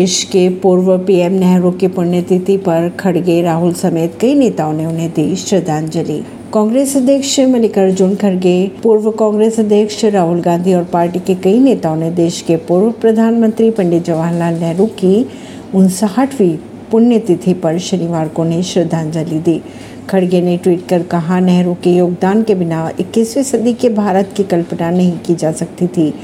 देश के पूर्व पीएम नेहरू की पुण्यतिथि पर खड़गे राहुल समेत कई नेताओं ने उन्हें दी श्रद्धांजलि। कांग्रेस अध्यक्ष मल्लिकार्जुन खड़गे, पूर्व कांग्रेस अध्यक्ष राहुल गांधी और पार्टी के कई नेताओं ने देश के पूर्व प्रधानमंत्री पंडित जवाहरलाल नेहरू की उनसठवीं पुण्यतिथि पर शनिवार को उन्हें श्रद्धांजलि दी। खड़गे ने ट्वीट कर कहा, नेहरू के योगदान के बिना 21वीं सदी के भारत की कल्पना नहीं की जा सकती थी।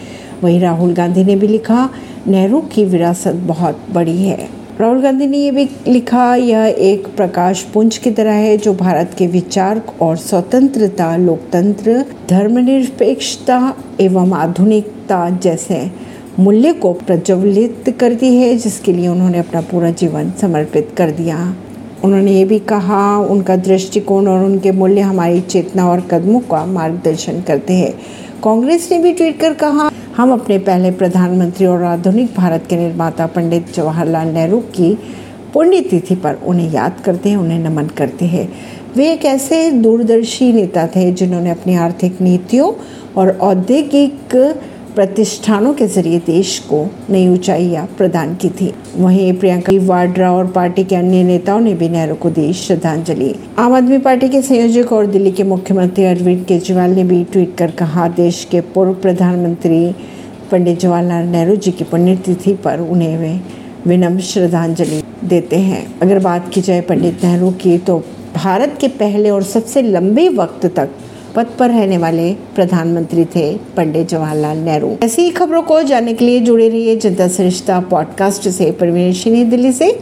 वहीं राहुल गांधी ने भी लिखा नेहरू की विरासत बहुत बड़ी है। राहुल गांधी ने ये भी लिखा, यह एक प्रकाश पुंज की तरह है, जो भारत के विचार और स्वतंत्रता, लोकतंत्र, धर्मनिरपेक्षता एवं आधुनिकता जैसे मूल्य को प्रज्वलित करती है, जिसके लिए उन्होंने अपना पूरा जीवन समर्पित कर दिया। उन्होंने ये भी कहा, उनका दृष्टिकोण और उनके मूल्य हमारी चेतना और कदमों का मार्गदर्शन करते हैं। कांग्रेस ने भी ट्वीट कर कहा हम अपने पहले प्रधानमंत्री और आधुनिक भारत के निर्माता पंडित जवाहरलाल नेहरू की पुण्यतिथि पर उन्हें याद करते हैं, उन्हें नमन करते हैं। वे एक ऐसे दूरदर्शी नेता थे जिन्होंने अपनी आर्थिक नीतियों और औद्योगिक प्रतिष्ठानों के ज़रिए देश को नई ऊंचाइयाँ प्रदान की थी। वहीं प्रियंका वाड्रा और पार्टी के अन्य नेताओं ने भी नेहरू को दी श्रद्धांजलि। आम आदमी पार्टी के संयोजक और दिल्ली के मुख्यमंत्री अरविंद केजरीवाल ने भी ट्वीट कर कहा, देश के पूर्व प्रधानमंत्री पंडित जवाहरलाल नेहरू जी की पुण्यतिथि पर उन्हें वे विनम्र श्रद्धांजलि देते हैं। अगर बात की जाए पंडित नेहरू की तो भारत के पहले और सबसे लंबे वक्त तक पद पर रहने वाले प्रधानमंत्री थे पंडित जवाहरलाल नेहरू। ऐसी खबरों को जानने के लिए जुड़े रहिए जनता सरिश्ता पॉडकास्ट से। परवीन दिल्ली से।